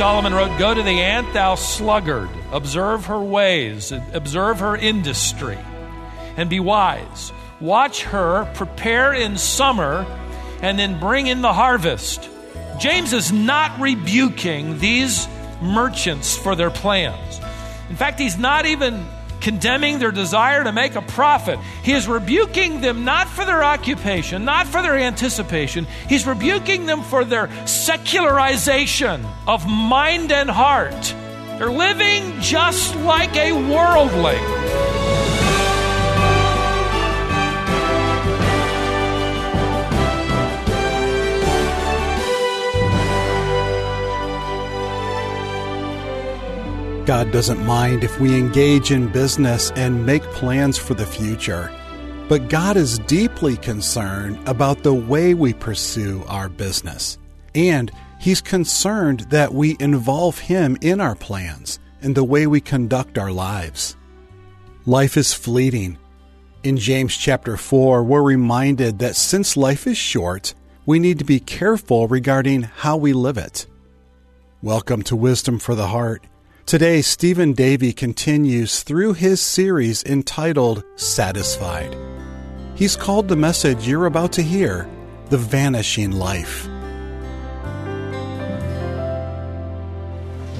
Solomon wrote, Go to the ant, thou sluggard, observe her ways, observe her industry, and be wise. Watch her prepare in summer and then bring in the harvest. James is not rebuking these merchants for their plans. In fact, he's not even condemning their desire to make a profit. He is rebuking them not for their occupation, not for their anticipation. He's rebuking them for their secularization of mind and heart. They're living just like a worldling. God doesn't mind if we engage in business and make plans for the future. But God is deeply concerned about the way we pursue our business. And He's concerned that we involve Him in our plans and the way we conduct our lives. Life is fleeting. In James chapter 4, we're reminded that since life is short, we need to be careful regarding how we live it. Welcome to Wisdom for the Heart. Today, Stephen Davey continues through his series entitled Satisfied. He's called the message you're about to hear The Vanishing Life.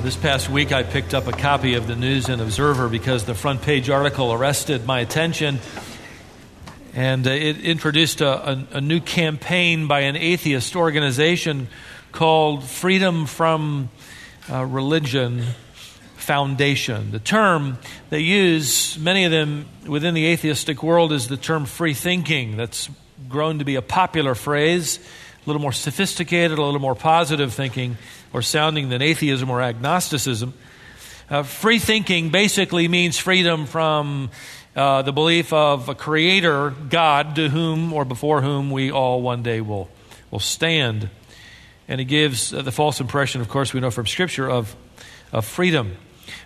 This past week, I picked up a copy of the News and Observer because the front page article arrested my attention. And uh, it introduced a, a, a new campaign by an atheist organization called Freedom from uh, Religion foundation. The term they use, many of them within the atheistic world, is the term free thinking. That's grown to be a popular phrase, a little more sophisticated, a little more positive thinking or sounding than atheism or agnosticism. Uh, free thinking basically means freedom from uh, the belief of a creator, God, to whom or before whom we all one day will, will stand. And it gives uh, the false impression, of course, we know from Scripture, of, of freedom.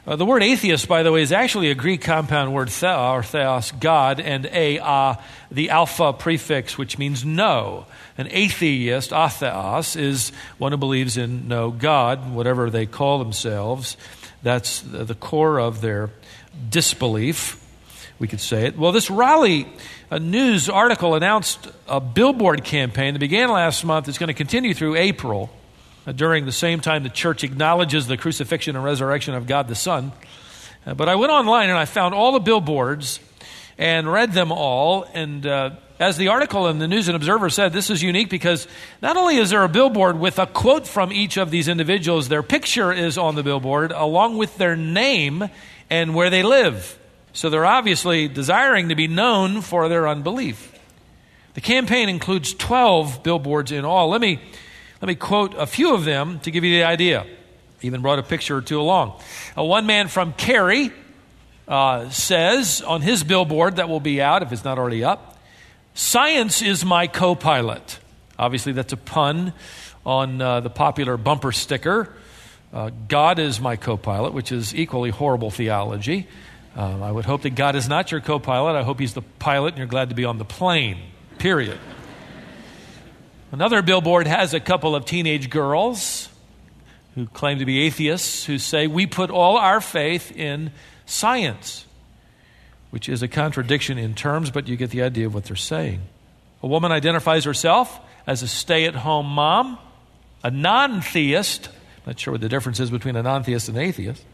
Uh, the word atheist, by the way, is actually a Greek compound word thea or theos, God, and a, uh, the alpha prefix, which means no. An atheist, atheos, is one who believes in no God, whatever they call themselves. That's the core of their disbelief, we could say it. Well, this Raleigh a news article announced a billboard campaign that began last month. It's going to continue through April uh, during the same time the church acknowledges the crucifixion and resurrection of God the Son. Uh, but I went online and I found all the billboards and read them all. And uh, as the article in the News and Observer said, this is unique because not only is there a billboard with a quote from each of these individuals, their picture is on the billboard along with their name and where they live. So they're obviously desiring to be known for their unbelief. The campaign includes 12 billboards in all. Let me let me quote a few of them to give you the idea. Even brought a picture or two along. Uh, one man from Cary uh, says on his billboard that will be out if it's not already up Science is my co pilot. Obviously, that's a pun on uh, the popular bumper sticker. Uh, God is my co pilot, which is equally horrible theology. Uh, I would hope that God is not your co pilot. I hope He's the pilot and you're glad to be on the plane, period. Another billboard has a couple of teenage girls who claim to be atheists who say, We put all our faith in science, which is a contradiction in terms, but you get the idea of what they're saying. A woman identifies herself as a stay at home mom, a non theist. Not sure what the difference is between a non theist and an atheist.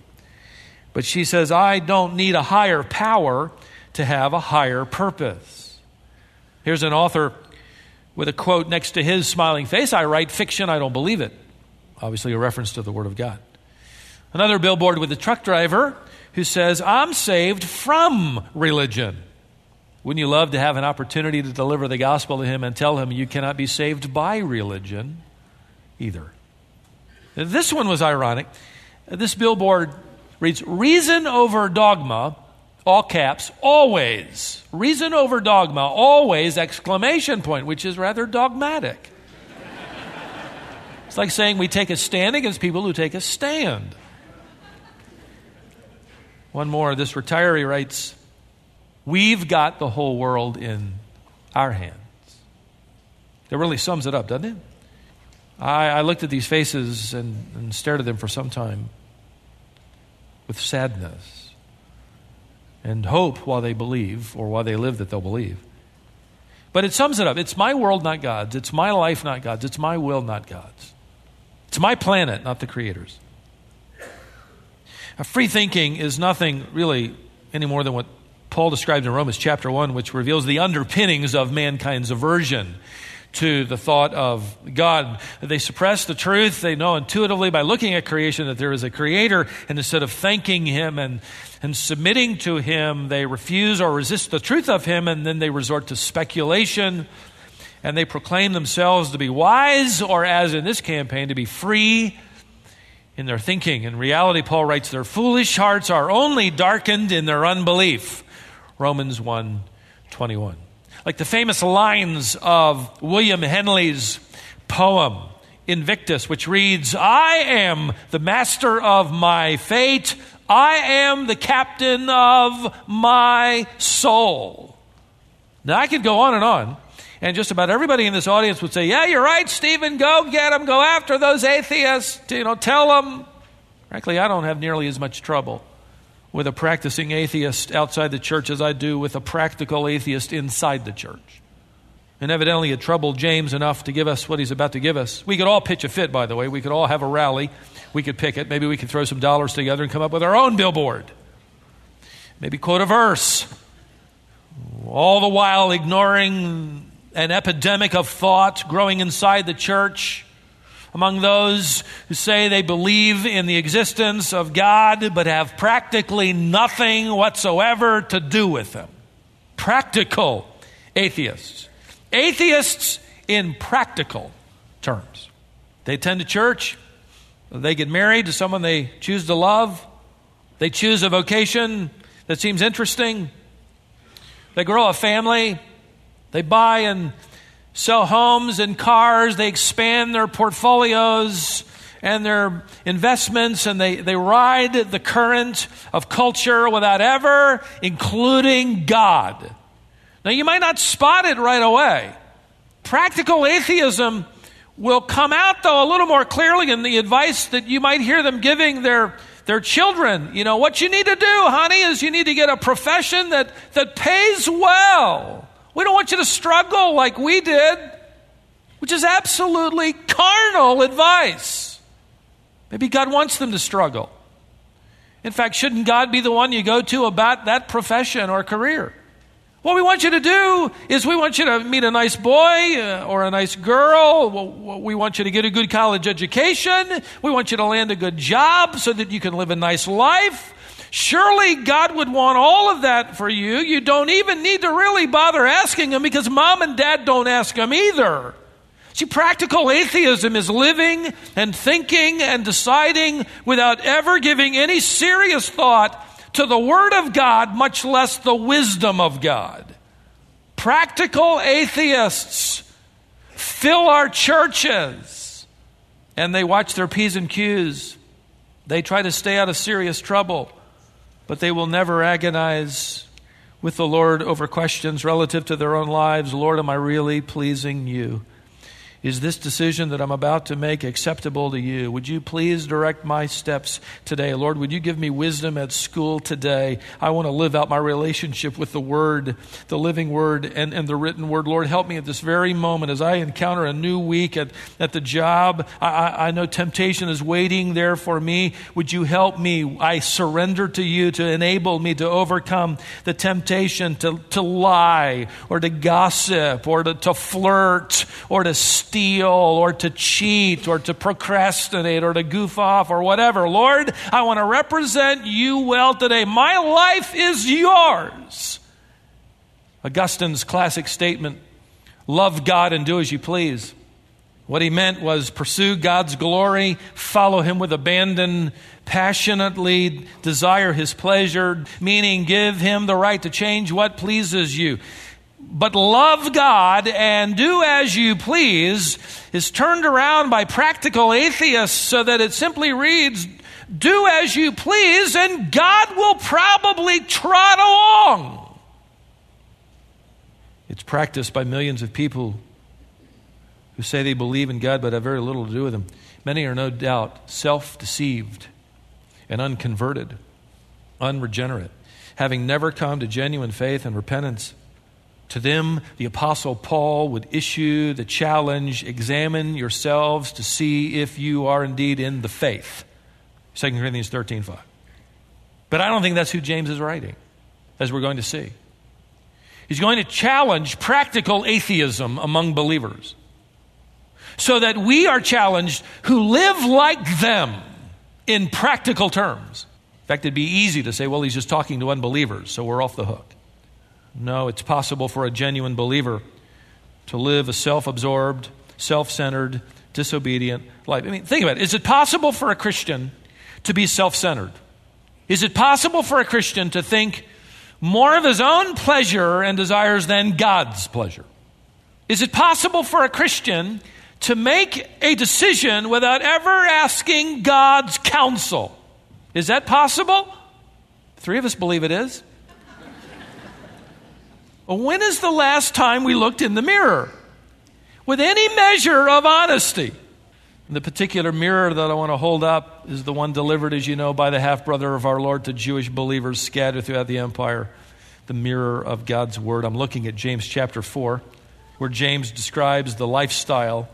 But she says, I don't need a higher power to have a higher purpose. Here's an author with a quote next to his smiling face I write fiction, I don't believe it. Obviously, a reference to the Word of God. Another billboard with a truck driver who says, I'm saved from religion. Wouldn't you love to have an opportunity to deliver the gospel to him and tell him you cannot be saved by religion either? This one was ironic. This billboard reads Reason over dogma all caps, always. Reason over dogma, always, exclamation point, which is rather dogmatic. it's like saying we take a stand against people who take a stand. One more, this retiree writes, We've got the whole world in our hands. That really sums it up, doesn't it? I, I looked at these faces and, and stared at them for some time with sadness and hope while they believe or while they live that they'll believe. But it sums it up. It's my world, not God's. It's my life, not God's. It's my will, not God's. It's my planet, not the Creator's. free thinking is nothing really any more than what Paul described in Romans chapter 1, which reveals the underpinnings of mankind's aversion to the thought of God. They suppress the truth. They know intuitively by looking at creation that there is a creator, and instead of thanking him and, and submitting to him, they refuse or resist the truth of him, and then they resort to speculation, and they proclaim themselves to be wise, or as in this campaign, to be free in their thinking. In reality, Paul writes, their foolish hearts are only darkened in their unbelief. Romans 1 21 like the famous lines of William Henley's poem, Invictus, which reads, I am the master of my fate. I am the captain of my soul. Now, I could go on and on, and just about everybody in this audience would say, Yeah, you're right, Stephen, go get them, go after those atheists, you know, tell them. Frankly, I don't have nearly as much trouble with a practicing atheist outside the church as I do with a practical atheist inside the church. And evidently, it troubled James enough to give us what he's about to give us. We could all pitch a fit, by the way. We could all have a rally. We could pick it. Maybe we could throw some dollars together and come up with our own billboard. Maybe quote a verse. All the while ignoring an epidemic of thought growing inside the church among those who say they believe in the existence of God but have practically nothing whatsoever to do with Him. Practical atheists. Atheists in practical terms. They attend a church, they get married to someone they choose to love, they choose a vocation that seems interesting, they grow a family, they buy and sell homes and cars, they expand their portfolios and their investments, and they, they ride the current of culture without ever including God. Now, you might not spot it right away. Practical atheism will come out, though, a little more clearly in the advice that you might hear them giving their, their children. You know, what you need to do, honey, is you need to get a profession that, that pays well. We don't want you to struggle like we did, which is absolutely carnal advice. Maybe God wants them to struggle. In fact, shouldn't God be the one you go to about that profession or career? What we want you to do is we want you to meet a nice boy uh, or a nice girl. We want you to get a good college education. We want you to land a good job so that you can live a nice life. Surely God would want all of that for you. You don't even need to really bother asking Him because mom and dad don't ask Him either. See, practical atheism is living and thinking and deciding without ever giving any serious thought to the Word of God, much less the wisdom of God. Practical atheists fill our churches and they watch their P's and Q's. They try to stay out of serious trouble but they will never agonize with the Lord over questions relative to their own lives. Lord, am I really pleasing you? Is this decision that I'm about to make acceptable to you? Would you please direct my steps today? Lord, would you give me wisdom at school today? I want to live out my relationship with the Word, the living Word, and, and the written Word. Lord, help me at this very moment as I encounter a new week at, at the job. I, I, I know temptation is waiting there for me. Would you help me? I surrender to you to enable me to overcome the temptation to, to lie or to gossip or to, to flirt or to steal or to cheat or to procrastinate or to goof off or whatever. Lord, I want to represent you well today. My life is yours. Augustine's classic statement love God and do as you please. What he meant was pursue God's glory, follow him with abandon, passionately desire his pleasure, meaning give him the right to change what pleases you but love God and do as you please is turned around by practical atheists so that it simply reads, do as you please and God will probably trot along. It's practiced by millions of people who say they believe in God but have very little to do with Him. Many are no doubt self deceived and unconverted, unregenerate, having never come to genuine faith and repentance. To them, the Apostle Paul would issue the challenge examine yourselves to see if you are indeed in the faith. 2 Corinthians 13 5. But I don't think that's who James is writing, as we're going to see. He's going to challenge practical atheism among believers so that we are challenged who live like them in practical terms. In fact, it'd be easy to say, well, he's just talking to unbelievers, so we're off the hook. No, it's possible for a genuine believer to live a self absorbed, self centered, disobedient life. I mean, think about it. Is it possible for a Christian to be self centered? Is it possible for a Christian to think more of his own pleasure and desires than God's pleasure? Is it possible for a Christian to make a decision without ever asking God's counsel. Is that possible? Three of us believe it is. Well, when is the last time we looked in the mirror with any measure of honesty? And the particular mirror that I want to hold up is the one delivered, as you know, by the half brother of our Lord to Jewish believers scattered throughout the empire, the mirror of God's Word. I'm looking at James chapter 4, where James describes the lifestyle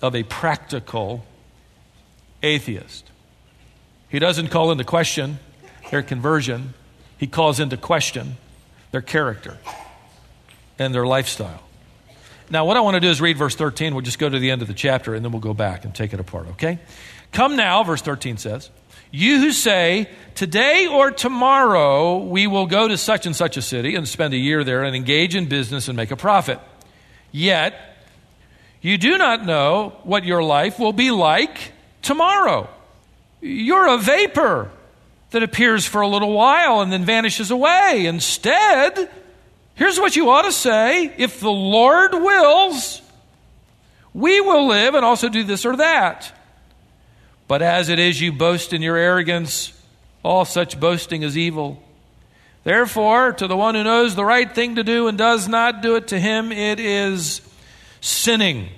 of a practical atheist. He doesn't call into question their conversion, he calls into question their character and their lifestyle. Now, what I want to do is read verse 13. We'll just go to the end of the chapter and then we'll go back and take it apart, okay? Come now, verse 13 says, You who say, Today or tomorrow we will go to such and such a city and spend a year there and engage in business and make a profit. Yet, you do not know what your life will be like tomorrow. You're a vapor that appears for a little while and then vanishes away. Instead, here's what you ought to say If the Lord wills, we will live and also do this or that. But as it is, you boast in your arrogance. All such boasting is evil. Therefore, to the one who knows the right thing to do and does not do it, to him it is sinning.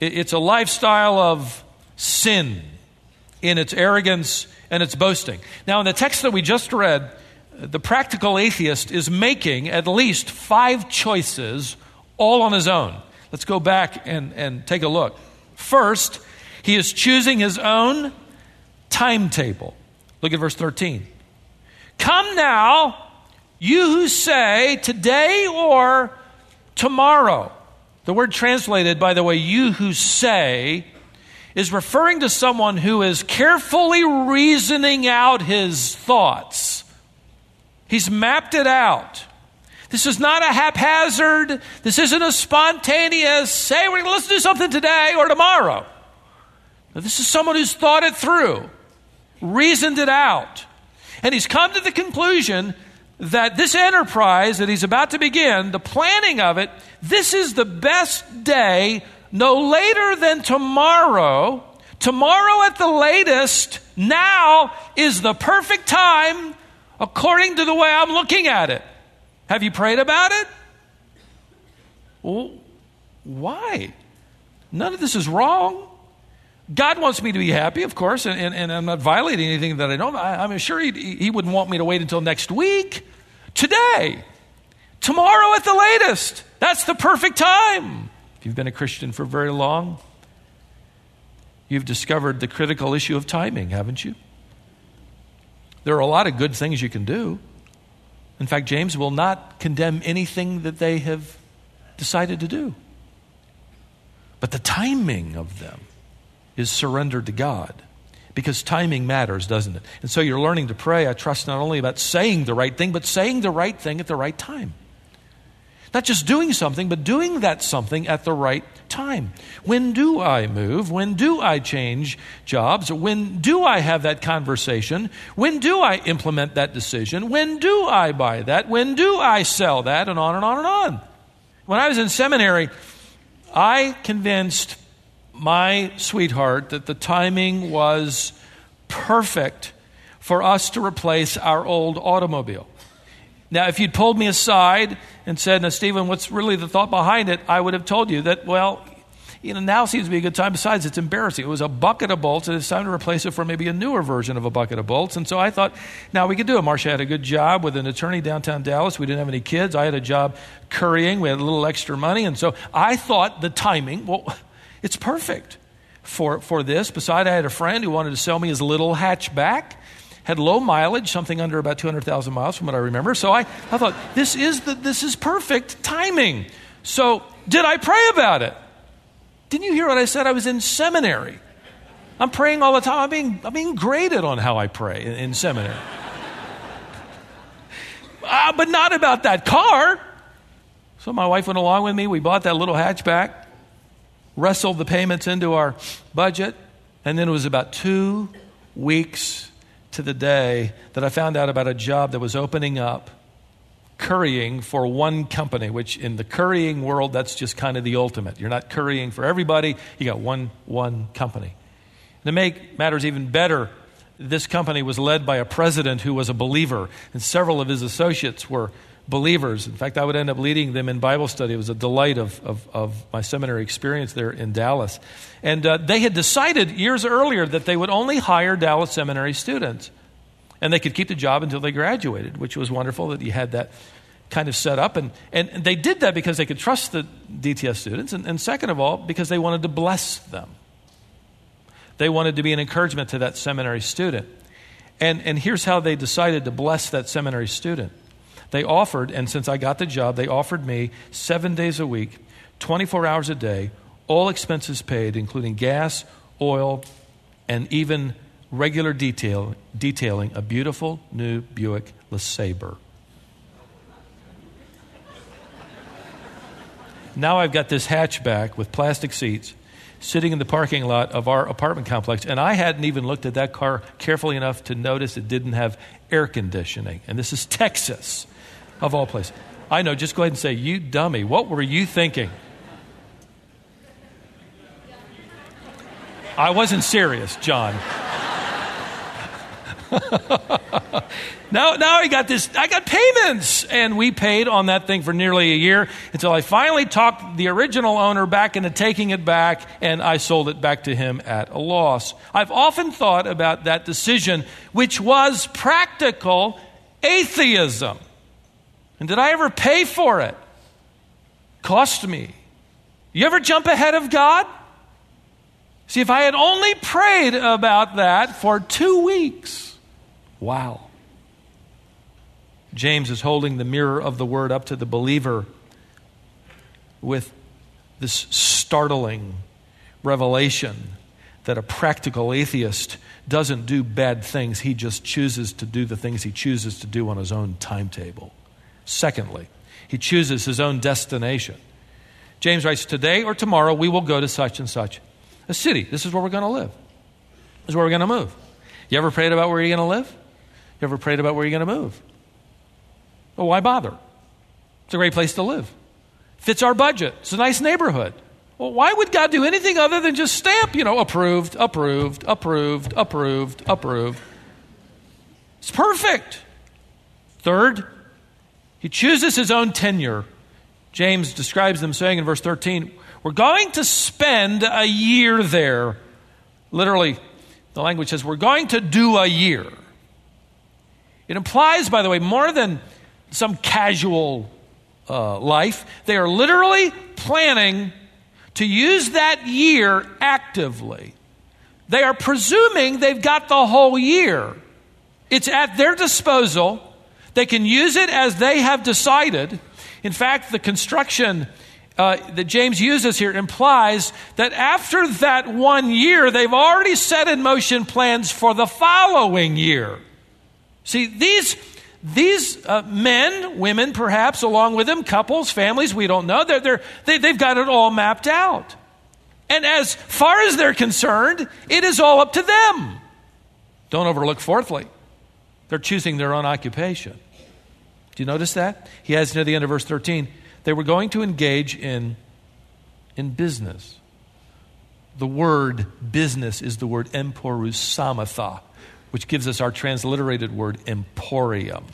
It's a lifestyle of sin in its arrogance and its boasting. Now, in the text that we just read, the practical atheist is making at least five choices all on his own. Let's go back and, and take a look. First, he is choosing his own timetable. Look at verse 13. Come now, you who say, today or tomorrow. The word translated, by the way, you who say, is referring to someone who is carefully reasoning out his thoughts. He's mapped it out. This is not a haphazard, this isn't a spontaneous, say, we're going to let's do something today or tomorrow. this is someone who's thought it through, reasoned it out. And he's come to the conclusion that this enterprise that he's about to begin, the planning of it, this is the best day, no later than tomorrow. Tomorrow at the latest, now is the perfect time according to the way I'm looking at it. Have you prayed about it? Well, why? None of this is wrong. God wants me to be happy, of course, and, and, and I'm not violating anything that I don't. I, am sure he, he wouldn't want me to wait until next week. Today. Tomorrow at the latest. That's the perfect time. If you've been a Christian for very long, you've discovered the critical issue of timing, haven't you? There are a lot of good things you can do. In fact, James will not condemn anything that they have decided to do. But the timing of them is surrendered to God because timing matters, doesn't it? And so you're learning to pray, I trust, not only about saying the right thing, but saying the right thing at the right time. Not just doing something, but doing that something at the right time. When do I move? When do I change jobs? When do I have that conversation? When do I implement that decision? When do I buy that? When do I sell that? And on and on and on. When I was in seminary, I convinced my sweetheart that the timing was perfect for us to replace our old automobile. Now, if you'd pulled me aside and said, Now, Stephen, what's really the thought behind it? I would have told you that, well, you know, now seems to be a good time. Besides, it's embarrassing. It was a bucket of bolts, and it's time to replace it for maybe a newer version of a bucket of bolts. And so I thought, now we could do it. Marcia had a good job with an attorney downtown Dallas. We didn't have any kids. I had a job currying. We had a little extra money. And so I thought the timing, well, it's perfect for, for this. Besides, I had a friend who wanted to sell me his little hatchback had low mileage, something under about 200,000 miles from what I remember. So I, I thought, this is, the, this is perfect timing. So did I pray about it? Didn't you hear what I said? I was in seminary. I'm praying all the time. I'm being, I'm being graded on how I pray in, in seminary. uh, but not about that car. So my wife went along with me. We bought that little hatchback, wrestled the payments into our budget, and then it was about two weeks to the day that I found out about a job that was opening up currying for one company, which in the currying world, that's just kind of the ultimate. You're not currying for everybody, you got one, one company. To make matters even better, this company was led by a president who was a believer, and several of his associates were believers. In fact, I would end up leading them in Bible study. It was a delight of, of, of my seminary experience there in Dallas. And uh, they had decided years earlier that they would only hire Dallas seminary students. And they could keep the job until they graduated, which was wonderful that you had that kind of set up. And, and they did that because they could trust the DTS students. And, and second of all, because they wanted to bless them. They wanted to be an encouragement to that seminary student. And, and here's how they decided to bless that seminary student they offered, and since I got the job, they offered me seven days a week, 24 hours a day, all expenses paid, including gas, oil, and even regular detail, detailing a beautiful new Buick LeSabre. now I've got this hatchback with plastic seats sitting in the parking lot of our apartment complex, and I hadn't even looked at that car carefully enough to notice it didn't have air conditioning. And this is Texas of all places. I know, just go ahead and say, You dummy, what were you thinking? I wasn't serious, John. now, now I got this, I got payments, and we paid on that thing for nearly a year until I finally talked the original owner back into taking it back, and I sold it back to him at a loss. I've often thought about that decision, which was practical atheism. And did I ever pay for it? Cost me. You ever jump ahead of God? See, if I had only prayed about that for two weeks, wow. James is holding the mirror of the word up to the believer with this startling revelation that a practical atheist doesn't do bad things, he just chooses to do the things he chooses to do on his own timetable. Secondly, he chooses his own destination. James writes, Today or tomorrow we will go to such and such a city. This is where we're going to live. This is where we're going to move. You ever prayed about where you're going to live? You ever prayed about where you're going to move? Well, why bother? It's a great place to live. Fits our budget. It's a nice neighborhood. Well, why would God do anything other than just stamp, you know, approved, approved, approved, approved, approved? It's perfect. Third, he chooses his own tenure. James describes them saying in verse 13, We're going to spend a year there. Literally, the language says, We're going to do a year. It implies, by the way, more than some casual uh, life. They are literally planning to use that year actively. They are presuming they've got the whole year. It's at their disposal they can use it as they have decided. In fact, the construction uh, that James uses here implies that after that one year, they've already set in motion plans for the following year. See, these, these uh, men, women perhaps, along with them, couples, families, we don't know, they're, they're, they, they've got it all mapped out. And as far as they're concerned, it is all up to them. Don't overlook, fourthly, they're choosing their own occupation. Do you notice that? He has near the end of verse 13. They were going to engage in, in business. The word business is the word emporeusometha, which gives us our transliterated word emporium.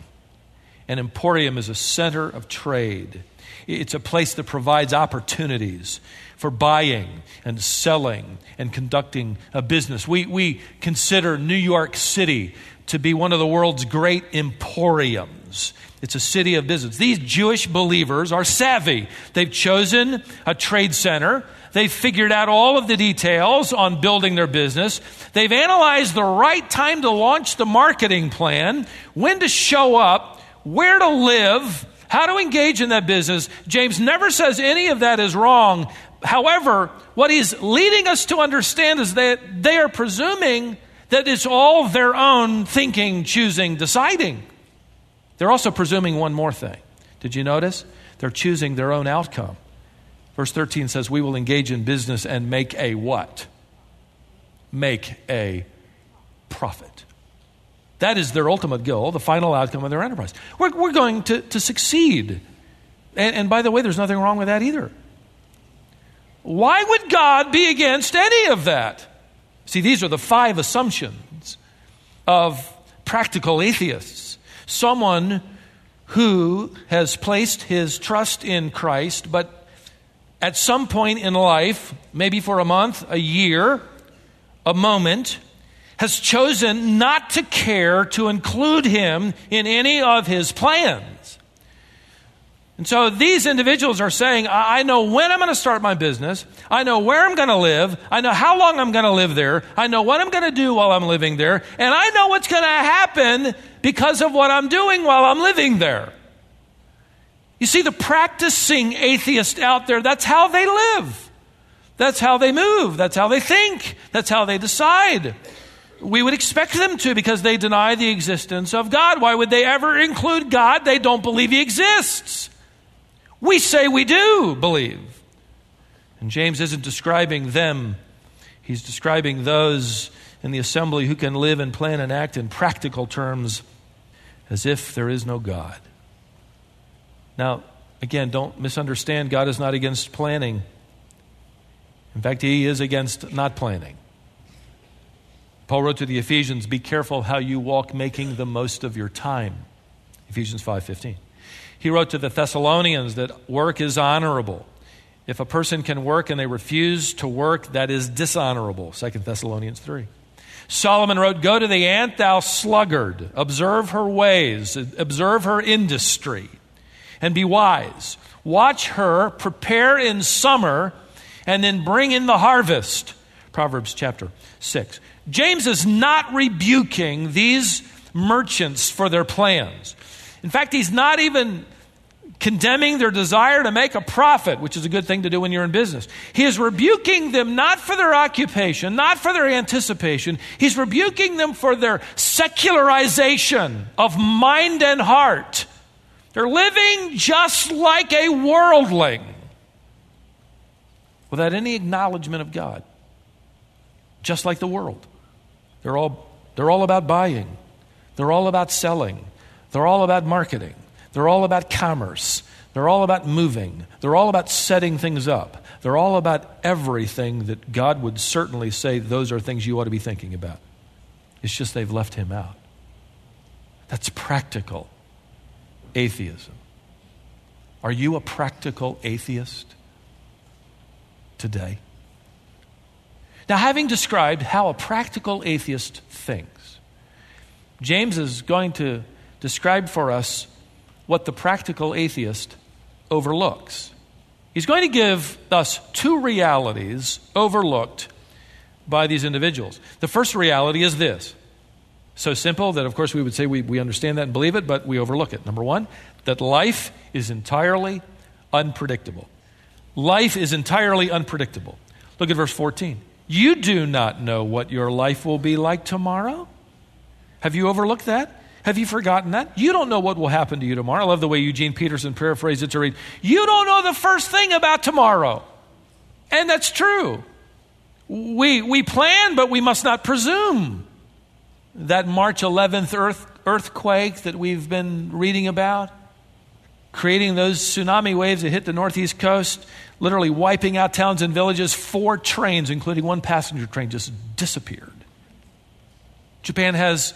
An emporium is a center of trade. It's a place that provides opportunities for buying and selling and conducting a business. We, we consider New York City to be one of the world's great emporiums. It's a city of business. These Jewish believers are savvy. They've chosen a trade center. They've figured out all of the details on building their business. They've analyzed the right time to launch the marketing plan, when to show up, where to live, how to engage in that business. James never says any of that is wrong. However, what he's leading us to understand is that they are presuming that it's all their own thinking, choosing, deciding. They're also presuming one more thing. Did you notice? They're choosing their own outcome. Verse 13 says, We will engage in business and make a what? Make a profit. That is their ultimate goal, the final outcome of their enterprise. We're, we're going to, to succeed. And, and by the way, there's nothing wrong with that either. Why would God be against any of that? See, these are the five assumptions of practical atheists. Someone who has placed his trust in Christ, but at some point in life, maybe for a month, a year, a moment, has chosen not to care to include him in any of his plans. And so these individuals are saying, I know when I'm going to start my business. I know where I'm going to live. I know how long I'm going to live there. I know what I'm going to do while I'm living there. And I know what's going to happen because of what I'm doing while I'm living there. You see, the practicing atheist out there, that's how they live. That's how they move. That's how they think. That's how they decide. We would expect them to because they deny the existence of God. Why would they ever include God? They don't believe He exists. We say we do believe. And James isn't describing them, he's describing those in the assembly who can live and plan and act in practical terms as if there is no God. Now, again, don't misunderstand. God is not against planning. In fact, He is against not planning. Paul wrote to the Ephesians, "Be careful how you walk, making the most of your time." Ephesians 5:15. He wrote to the Thessalonians that work is honorable. If a person can work and they refuse to work, that is dishonorable. 2 Thessalonians 3. Solomon wrote, Go to the ant, thou sluggard. Observe her ways, observe her industry, and be wise. Watch her prepare in summer and then bring in the harvest. Proverbs chapter 6. James is not rebuking these merchants for their plans. In fact, he's not even condemning their desire to make a profit, which is a good thing to do when you're in business. He is rebuking them not for their occupation, not for their anticipation. He's rebuking them for their secularization of mind and heart. They're living just like a worldling without any acknowledgement of God, just like the world. They're all, they're all about buying, they're all about selling, they're all about marketing, they're all about commerce, they're all about moving, they're all about setting things up, they're all about everything that God would certainly say those are things you ought to be thinking about. It's just they've left Him out. That's practical atheism. Are you a practical atheist today? Now, having described how a practical atheist thinks, James is going to describe for us what the practical atheist overlooks. He's going to give us two realities overlooked by these individuals. The first reality is this so simple that, of course, we would say we, we understand that and believe it, but we overlook it. Number one, that life is entirely unpredictable. Life is entirely unpredictable. Look at verse 14. You do not know what your life will be like tomorrow. Have you overlooked that? Have you forgotten that? You don't know what will happen to you tomorrow. I love the way Eugene Peterson paraphrased it to read, You don't know the first thing about tomorrow. And that's true. We, we plan, but we must not presume. That March 11th earth, earthquake that we've been reading about, creating those tsunami waves that hit the northeast coast, literally wiping out towns and villages. Four trains, including one passenger train, just disappeared. Japan has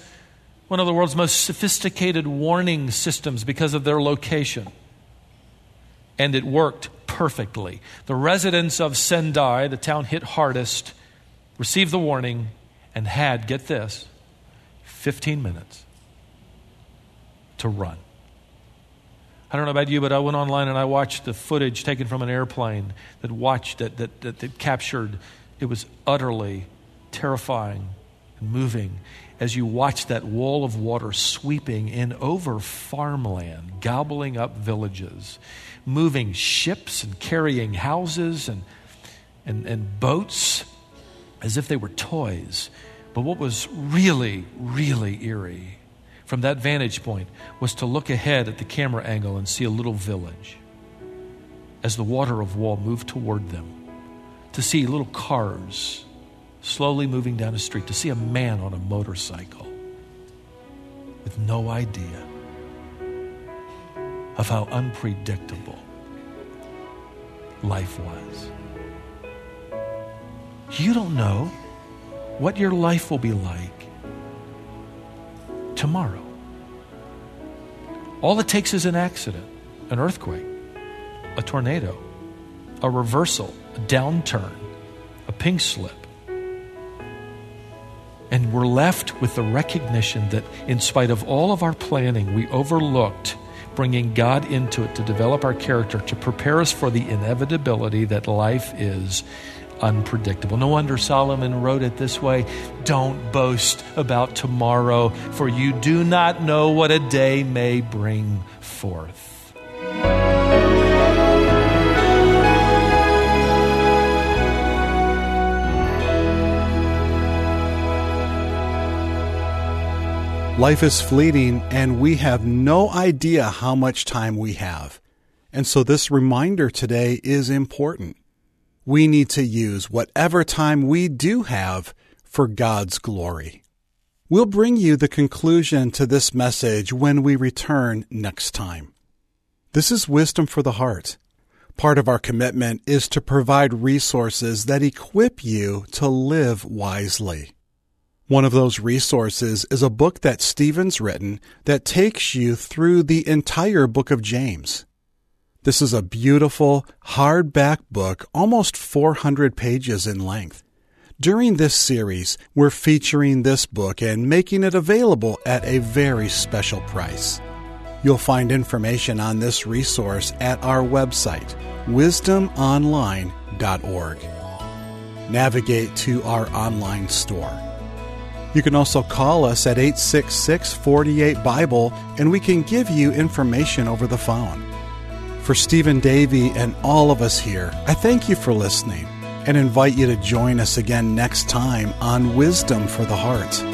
one of the world's most sophisticated warning systems because of their location. and it worked perfectly. The residents of Sendai, the town hit hardest, received the warning and had, get this, 15 minutes to run. I don't know about you, but I went online and I watched the footage taken from an airplane that watched that, that, that, that captured. It was utterly terrifying and moving as you watch that wall of water sweeping in over farmland, gobbling up villages, moving ships and carrying houses and, and, and boats as if they were toys. But what was really, really eerie from that vantage point was to look ahead at the camera angle and see a little village as the water of wall moved toward them, to see little cars slowly moving down a street, to see a man on a motorcycle with no idea of how unpredictable life was. You don't know what your life will be like tomorrow. All it takes is an accident, an earthquake, a tornado, a reversal, a downturn, a pink slip. And we're left with the recognition that, in spite of all of our planning, we overlooked bringing God into it to develop our character, to prepare us for the inevitability that life is unpredictable. No wonder Solomon wrote it this way Don't boast about tomorrow, for you do not know what a day may bring forth. Life is fleeting, and we have no idea how much time we have. And so, this reminder today is important. We need to use whatever time we do have for God's glory. We'll bring you the conclusion to this message when we return next time. This is Wisdom for the Heart. Part of our commitment is to provide resources that equip you to live wisely. One of those resources is a book that Stephen's written that takes you through the entire book of James. This is a beautiful, hardback book, almost 400 pages in length. During this series, we're featuring this book and making it available at a very special price. You'll find information on this resource at our website, wisdomonline.org. Navigate to our online store. You can also call us at 866 48 Bible and we can give you information over the phone. For Stephen Davey and all of us here, I thank you for listening and invite you to join us again next time on Wisdom for the Heart.